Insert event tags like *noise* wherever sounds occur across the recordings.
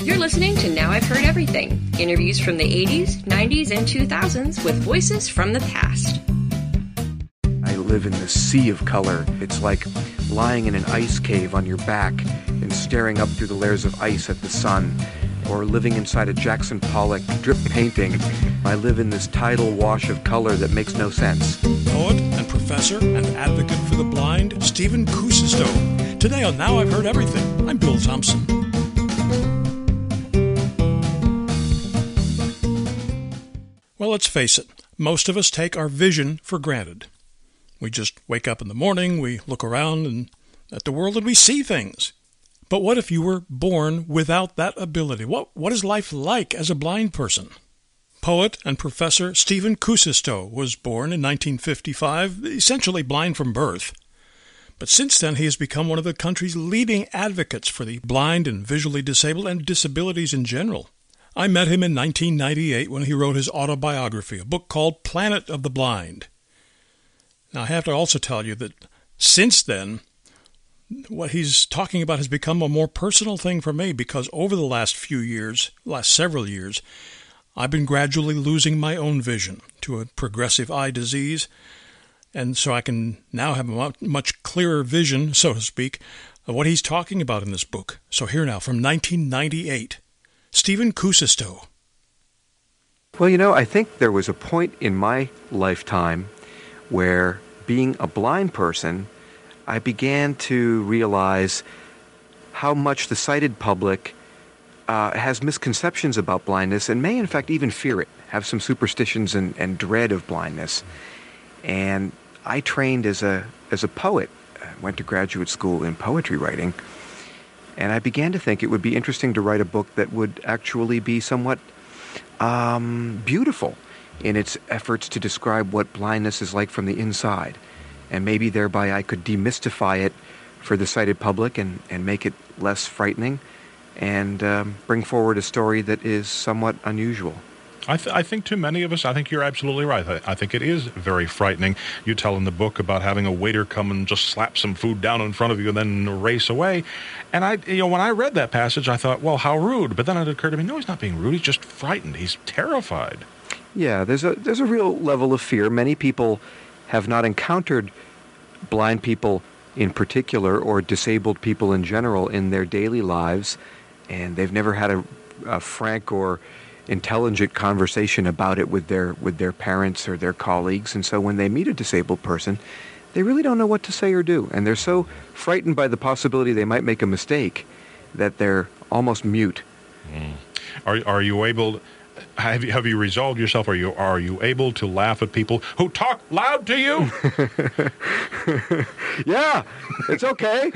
You're listening to Now I've Heard Everything interviews from the 80s, 90s, and 2000s with voices from the past. I live in the sea of color. It's like lying in an ice cave on your back and staring up through the layers of ice at the sun, or living inside a Jackson Pollock drip painting. I live in this tidal wash of color that makes no sense. Poet and professor and advocate for the blind, Stephen Kuusisto. Today on Now I've Heard Everything, I'm Bill Thompson. Well, let's face it, most of us take our vision for granted. We just wake up in the morning, we look around and at the world and we see things. But what if you were born without that ability? What what is life like as a blind person? Poet and professor Stephen Kuusisto was born in 1955, essentially blind from birth. But since then, he has become one of the country's leading advocates for the blind and visually disabled and disabilities in general. I met him in 1998 when he wrote his autobiography, a book called Planet of the Blind. Now, I have to also tell you that since then, what he's talking about has become a more personal thing for me because over the last few years, last several years, I've been gradually losing my own vision to a progressive eye disease, and so I can now have a much clearer vision, so to speak, of what he's talking about in this book. So here now, from 1998. Stephen Kuusisto. Well, you know, I think there was a point in my lifetime where being a blind person, I began to realize how much the sighted public uh, has misconceptions about blindness and may, in fact, even fear it, have some superstitions and, and dread of blindness. And I trained as a, as a poet, I went to graduate school in poetry writing. And I began to think it would be interesting to write a book that would actually be somewhat um, beautiful in its efforts to describe what blindness is like from the inside. And maybe thereby I could demystify it for the sighted public and, and make it less frightening and um, bring forward a story that is somewhat unusual. I, th- I, think too many of us, I think you're absolutely right. I, I, think it is very frightening. You tell in the book about having a waiter come and just slap some food down in front of you and then race away. And I, you know, when I read that passage, I thought, well, how rude. But then it occurred to me, no, he's not being rude. He's just frightened. He's terrified. Yeah, there's a there's a real level of fear. Many people have not encountered blind people in particular or disabled people in general in their daily lives, and they've never had a, a frank or intelligent conversation about it with their with their parents or their colleagues. And so when they meet a disabled person they really don't know what to say or do. And they're so frightened by the possibility they might make a mistake that they're almost mute. Mm. are are you able have you, have you resolved yourself? Are you are you able to laugh at people who talk loud to you? *laughs* yeah, it's okay.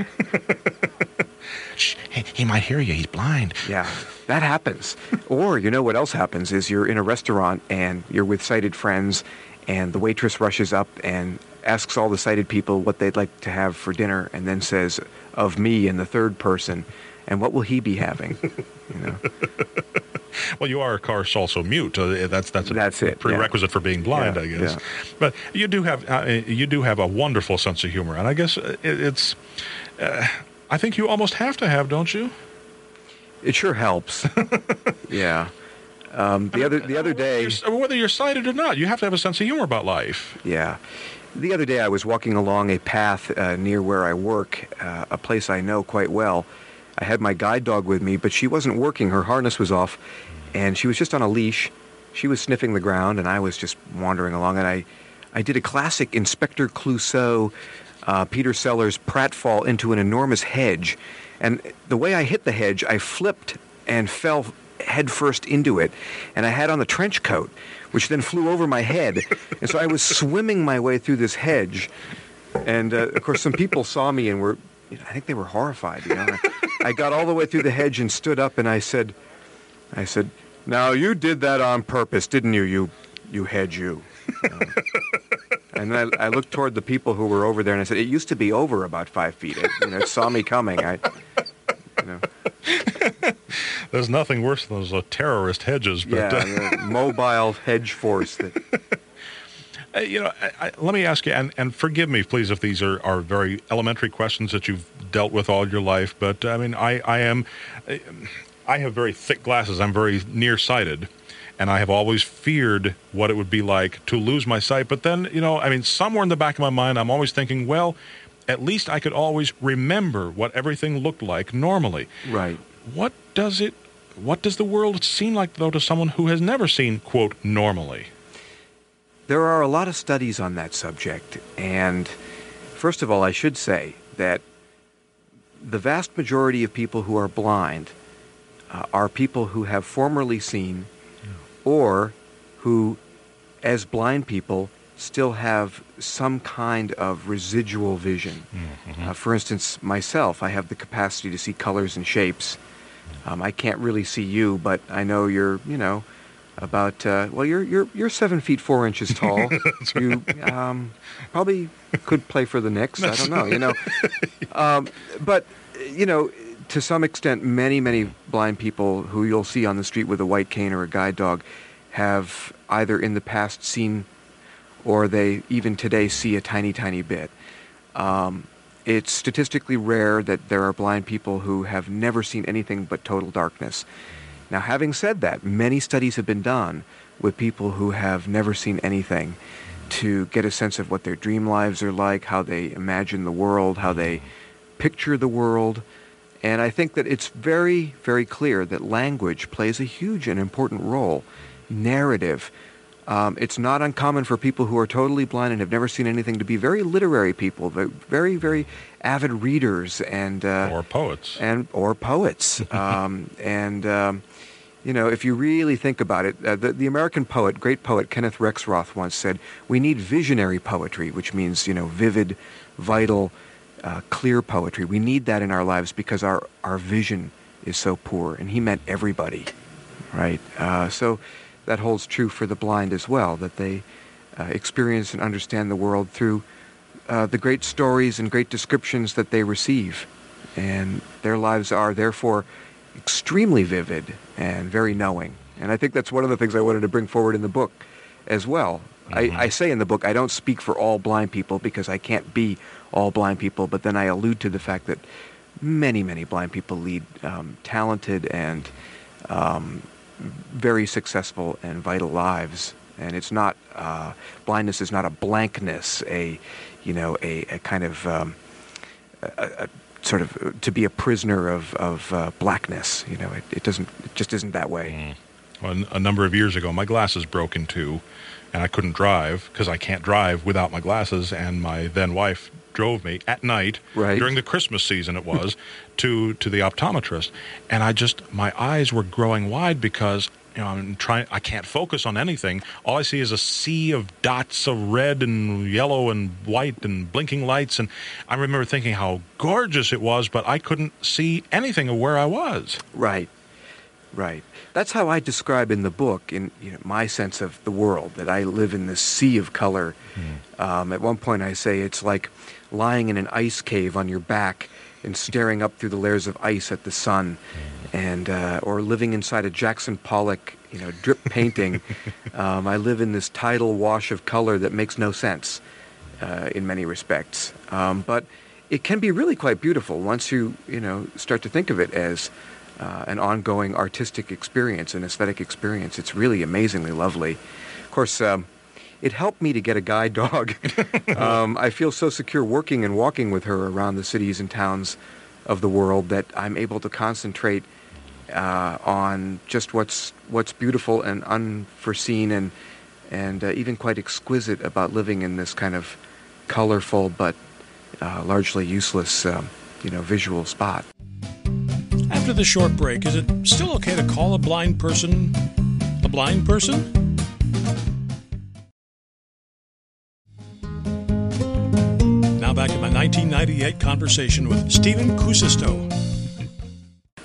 *laughs* Shh, he, he might hear you. He's blind. Yeah, that happens. or you know what else happens is you're in a restaurant and you're with sighted friends, and the waitress rushes up and asks all the sighted people what they'd like to have for dinner, and then says, "Of me," in the third person, and what will he be having? You know. *laughs* well, you are, of course, also mute. Uh, that's that's a that's it, prerequisite yeah. for being blind, yeah, I guess. Yeah. But you do have uh, you do have a wonderful sense of humor, and I guess it, it's. Uh, I think you almost have to have, don't you? It sure helps. *laughs* yeah. Um, the other the other day, whether you're sighted or not, you have to have a sense of humor about life. Yeah. The other day, I was walking along a path uh, near where I work, uh, a place I know quite well. I had my guide dog with me, but she wasn't working. Her harness was off, and she was just on a leash. She was sniffing the ground, and I was just wandering along. And I, I did a classic Inspector Clouseau, uh, Peter Sellers pratfall into an enormous hedge. And the way I hit the hedge, I flipped and fell headfirst into it. And I had on the trench coat, which then flew over my head. *laughs* and so I was swimming my way through this hedge. And uh, of course, some people saw me and were, you know, I think they were horrified. You know, I got all the way through the hedge and stood up and I said, I said, now you did that on purpose, didn't you? You, you hedge you. and I, I, looked toward the people who were over there and I said, it used to be over about five feet. It, you know, it saw me coming. I, you know. There's nothing worse than those uh, terrorist hedges. But, yeah, uh, mobile hedge force. That... Uh, you know, I, I, let me ask you, and, and forgive me, please, if these are, are very elementary questions that you've dealt with all your life. But I mean, I, I am. I have very thick glasses. I'm very nearsighted, and I have always feared what it would be like to lose my sight. But then, you know, I mean, somewhere in the back of my mind, I'm always thinking, well, at least I could always remember what everything looked like normally. Right. What does it? What does the world seem like, though, to someone who has never seen quote normally? There are a lot of studies on that subject, and first of all, I should say that the vast majority of people who are blind uh, are people who have formerly seen or who, as blind people, still have some kind of residual vision. Mm-hmm. Uh, for instance, myself, I have the capacity to see colors and shapes. Um, I can't really see you, but I know you're, you know, about uh, well, you're you're you're seven feet four inches *laughs* tall. you um, probably could play for the Knicks. I don't know, you know, *laughs* um, but you know, to some extent, many many blind people who you'll see on the street with a white cane or a guide dog have either in the past seen or they even today see a tiny tiny bit. Um, it's statistically rare that there are blind people who have never seen anything but total darkness. Now, having said that, many studies have been done with people who have never seen anything to get a sense of what their dream lives are like, how they imagine the world, how they picture the world. And I think that it's very, very clear that language plays a huge and important role. Narrative. Um, it's not uncommon for people who are totally blind and have never seen anything to be very literary people, very, very avid readers and uh, Or poets. and or poets. *laughs* um, and um, you know, if you really think about it, uh, the, the American poet, great poet Kenneth Rexroth once said, "We need visionary poetry, which means you know vivid, vital, uh, clear poetry. We need that in our lives because our our vision is so poor." And he meant everybody, right? Uh, so that holds true for the blind as well. That they uh, experience and understand the world through uh, the great stories and great descriptions that they receive. And their lives are therefore extremely vivid and very knowing. And I think that's one of the things I wanted to bring forward in the book as well. I, I say in the book, I don't speak for all blind people because I can't be all blind people, but then I allude to the fact that many, many blind people lead um, talented and um, very successful and vital lives. And it's not uh, blindness is not a blankness, a you know a, a kind of um, a, a sort of to be a prisoner of of uh, blackness. You know, it, it doesn't it just isn't that way. Well, a number of years ago, my glasses broke in two, and I couldn't drive because I can't drive without my glasses. And my then wife drove me at night Right. during the Christmas season. It was *laughs* to to the optometrist, and I just my eyes were growing wide because. You know, I'm trying. I can't focus on anything. All I see is a sea of dots of red and yellow and white and blinking lights. And I remember thinking how gorgeous it was, but I couldn't see anything of where I was. Right, right. That's how I describe in the book, in you know, my sense of the world, that I live in this sea of color. Um, at one point, I say it's like lying in an ice cave on your back and staring up through the layers of ice at the sun, and uh, or living inside a Jackson Pollock, you know, drip *laughs* painting. um, I live in this tidal wash of color that makes no sense uh, in many respects, um, but it can be really quite beautiful once you you know start to think of it as uh, an ongoing artistic experience, an aesthetic experience. It's really amazingly lovely. Of course, um, it helped me to get a guide dog. *laughs* um, I feel so secure working and walking with her around the cities and towns of the world that I'm able to concentrate uh, on just what's what's beautiful and unforeseen and and uh, even quite exquisite about living in this kind of colorful but uh, largely useless, um, you know, visual spot. After the short break, is it still okay to call a blind person a blind person? 1998 conversation with Stephen Kuusisto.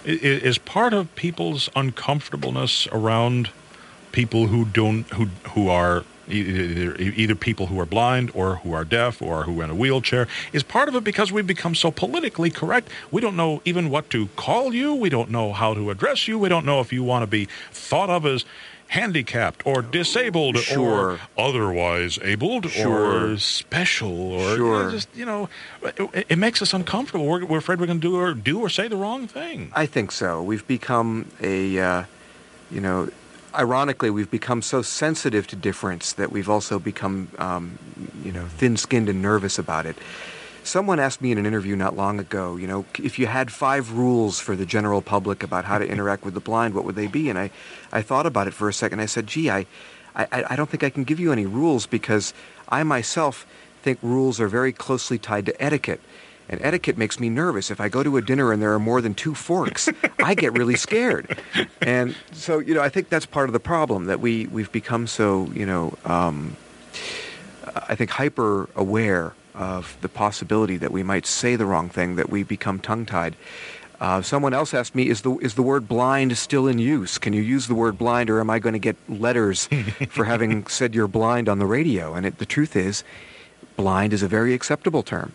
Is part of people's uncomfortableness around people who don't who who are either, either people who are blind or who are deaf or who are in a wheelchair. Is part of it because we've become so politically correct? We don't know even what to call you. We don't know how to address you. We don't know if you want to be thought of as handicapped or disabled Sure. or otherwise abled Sure. or special or Sure. just you know it, it makes us uncomfortable we're, we're afraid we're going to do or do or say the wrong thing I think so. We've become a, uh, you know, ironically, we've become so sensitive to difference that we've also become, um, you know, thin-skinned and nervous about it. Someone asked me in an interview not long ago, you know, if you had five rules for the general public about how to *laughs* interact with the blind, what would they be? And I, I thought about it for a second. I said, gee, I, I, I don't think I can give you any rules because I myself think rules are very closely tied to etiquette. And etiquette makes me nervous. If I go to a dinner and there are more than two forks, I get really *laughs* scared. And so, you know, I think that's part of the problem that we, we've become so, you know, um, I think hyper aware of the possibility that we might say the wrong thing, that we become tongue tied. Uh, someone else asked me, is the, is the word blind still in use? Can you use the word blind, or am I going to get letters for having *laughs* said you're blind on the radio? And it, the truth is, blind is a very acceptable term.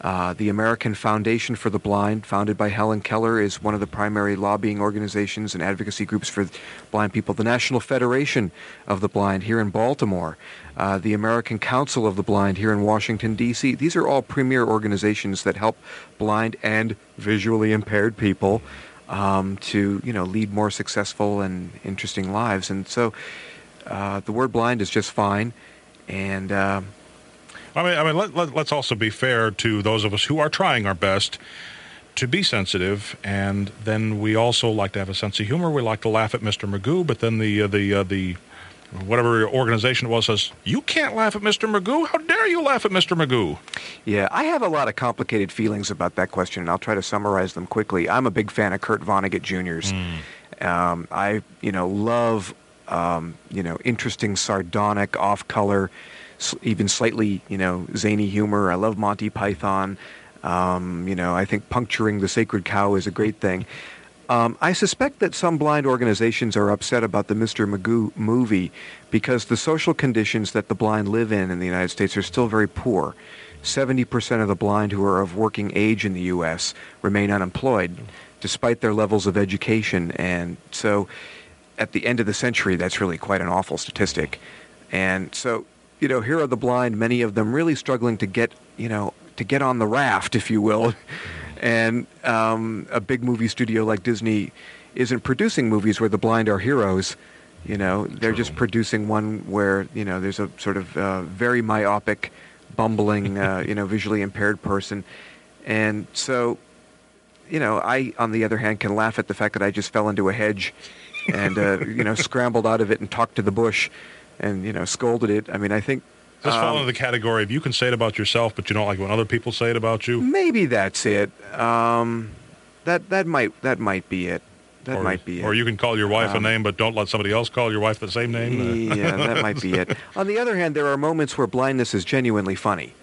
Uh, the American Foundation for the Blind, founded by Helen Keller, is one of the primary lobbying organizations and advocacy groups for blind people. The National Federation of the Blind here in Baltimore, uh, the American Council of the Blind here in Washington, D.C. These are all premier organizations that help blind and visually impaired people um, to, you know, lead more successful and interesting lives. And so, uh, the word blind is just fine. And uh, I mean, I mean, let, let, let's also be fair to those of us who are trying our best to be sensitive, and then we also like to have a sense of humor. We like to laugh at Mr. Magoo, but then the uh, the uh, the whatever organization it was says you can't laugh at Mr. Magoo. How dare you laugh at Mr. Magoo? Yeah, I have a lot of complicated feelings about that question, and I'll try to summarize them quickly. I'm a big fan of Kurt Vonnegut Jr.'s. Um, I, you know, love, um, you know, interesting, sardonic, off-color, s- even slightly, you know, zany humor. I love Monty Python. Um, you know, I think puncturing the sacred cow is a great thing. Um, I suspect that some blind organizations are upset about the Mr. Magoo movie because the social conditions that the blind live in in the United States are still very poor. 70% of the blind who are of working age in the U.S. remain unemployed despite their levels of education. And so at the end of the century, that's really quite an awful statistic. And so, you know, here are the blind, many of them really struggling to get, you know, to get on the raft, if you will. And um, a big movie studio like Disney isn't producing movies where the blind are heroes. You know, they're just producing one where you know there's a sort of uh, very myopic, bumbling, uh, *laughs* you know, visually impaired person, and so, you know, I on the other hand can laugh at the fact that I just fell into a hedge, and uh, you know, *laughs* scrambled out of it and talked to the bush, and you know, scolded it. I mean, I think This um, fall into the category of you can say it about yourself, but you don't like when other people say it about you. maybe that's it. Um, that that might that might be it. That or, might be it. Or you can call your wife a Um, name, but don't let somebody else call your wife the same name. Uh, yeah, that might be it. *laughs* On the other hand, there are moments where blindness is genuinely funny.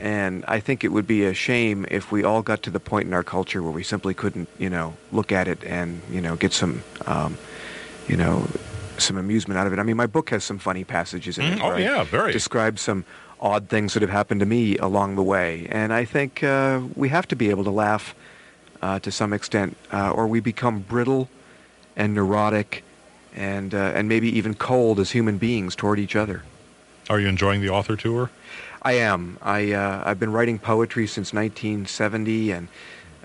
And I think it would be a shame if we all got to the point in our culture where we simply couldn't, you know, look at it and, you know, get some, um, you know, some amusement out of it. I mean, my book has some funny passages in it. Mm, oh, I yeah, very. Describe some odd things that have happened to me along the way. And I think uh, we have to be able to laugh uh, to some extent, uh, or we become brittle and neurotic and, uh, and maybe even cold as human beings toward each other. Are you enjoying the author tour? I am. I, uh, I've been writing poetry since 1970, and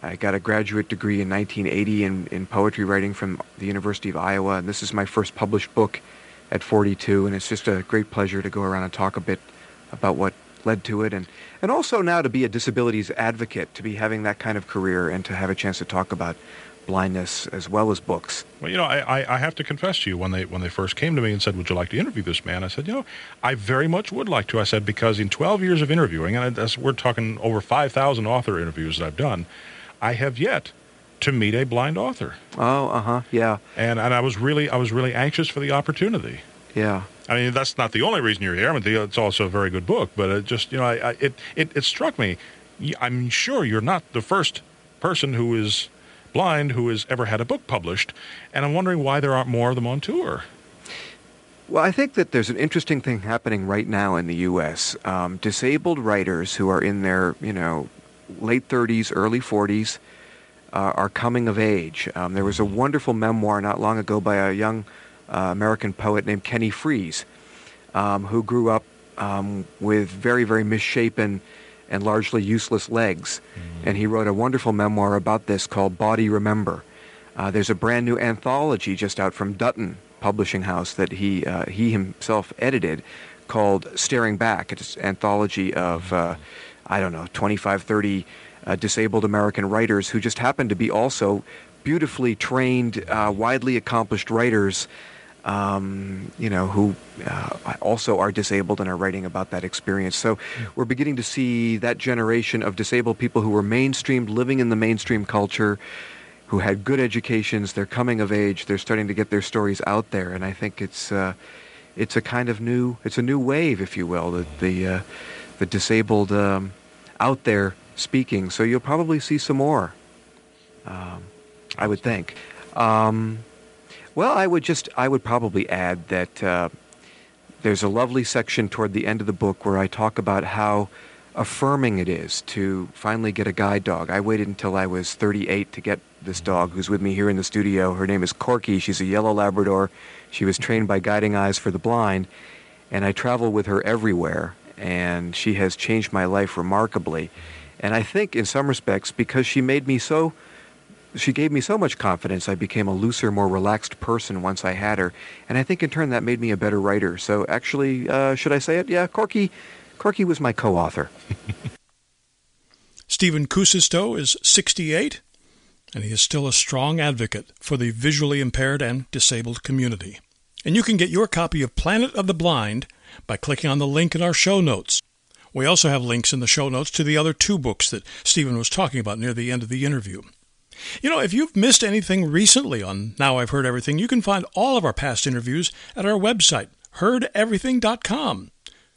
I got a graduate degree in 1980 in, in poetry writing from the University of Iowa. And this is my first published book at 42, and it's just a great pleasure to go around and talk a bit about what led to it, and, and also now to be a disabilities advocate, to be having that kind of career, and to have a chance to talk about blindness as well as books. Well, you know, I, I, I have to confess to you when they when they first came to me and said, "Would you like to interview this man?" I said, "You know, I very much would like to." I said because in 12 years of interviewing, and that's, we're talking over 5,000 author interviews that I've done, I have yet to meet a blind author, Oh, uh huh, yeah, and and I was really I was really anxious for the opportunity. yeah. I mean, that's not the only reason you're here. I mean, it's also a very good book, but it just, you know, I, I, it, it, it struck me. I'm sure you're not the first person who is blind who has ever had a book published, and I'm wondering why there aren't more of them on tour. Well, I think that there's an interesting thing happening right now in the U.S. Um, disabled writers who are in their, you know, late 30s, early 40s uh, are coming of age. Um, there was a wonderful memoir not long ago by a young uh, American poet named Kenny Fries, um, who grew up um, with very, very misshapen and largely useless legs. Mm-hmm. And he wrote a wonderful memoir about this called Body Remember. Uh, there's a brand new anthology just out from Dutton publishing house that he uh, he himself edited called Staring Back. It's an anthology of uh, I don't know 25, 30 uh, disabled American writers who just happen to be also beautifully trained, uh, widely accomplished writers. Um, you know, who uh, also are disabled and are writing about that experience. So we're beginning to see that generation of disabled people who were mainstreamed, living in the mainstream culture, who had good educations. They're coming of age. They're starting to get their stories out there, and I think it's uh, it's a kind of new it's a new wave, if you will, the the, uh, the disabled um, out there speaking. So you'll probably see some more. Um, I would think. Um, well, I would just I would probably add that uh, there's a lovely section toward the end of the book where I talk about how affirming it is to finally get a guide dog. I waited until I was 38 to get this dog who's with me here in the studio. Her name is Corky. She's a yellow Labrador. She was trained by Guiding Eyes for the Blind, and I travel with her everywhere. And she has changed my life remarkably. And I think, in some respects, because she made me so, she gave me so much confidence, I became a looser, more relaxed person once I had her. And I think, in turn, that made me a better writer. So, actually, uh, should I say it? Yeah, Corky, Corky was my co-author. *laughs* Stephen Kuusisto is 68 and he is still a strong advocate for the visually impaired and disabled community. And you can get your copy of Planet of the Blind by clicking on the link in our show notes. We also have links in the show notes to the other two books that Stephen was talking about near the end of the interview. You know, if you've missed anything recently on Now I've Heard Everything, you can find all of our past interviews at our website, heardeverything.com.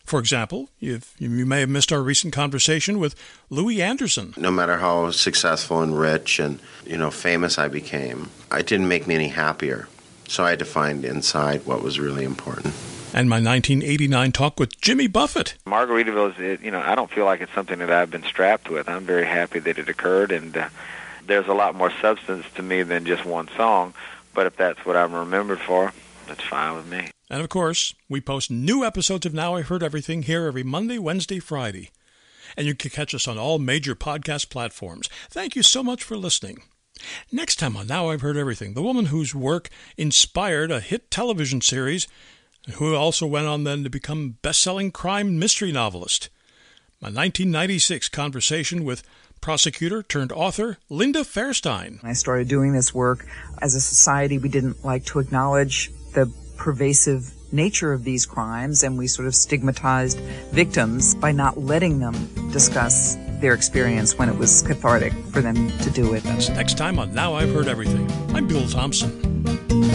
For example, if you may have missed our recent conversation with Louie Anderson. No matter how successful and rich and you know famous I became, it didn't make me any happier. So I had to find inside what was really important. And my 1989 talk with Jimmy Buffett. Margaritaville is, you know, I don't feel like it's something that I've been strapped with. I'm very happy that it occurred, and uh, there's a lot more substance to me than just one song. But if that's what I'm remembered for, that's fine with me. And of course, we post new episodes of Now I Heard Everything here every Monday, Wednesday, Friday. And you can catch us on all major podcast platforms. Thank you so much for listening. Next time on Now I've Heard Everything, the woman whose work inspired a hit television series, who also went on then to become best-selling crime mystery novelist. My 1996 conversation with prosecutor turned author Linda Fairstein. I started doing this work. As a society, we didn't like to acknowledge the pervasive nature of these crimes and we sort of stigmatized victims by not letting them discuss their experience when it was cathartic for them to do it. That's next time on Now I've Heard Everything. I'm Bill Thompson.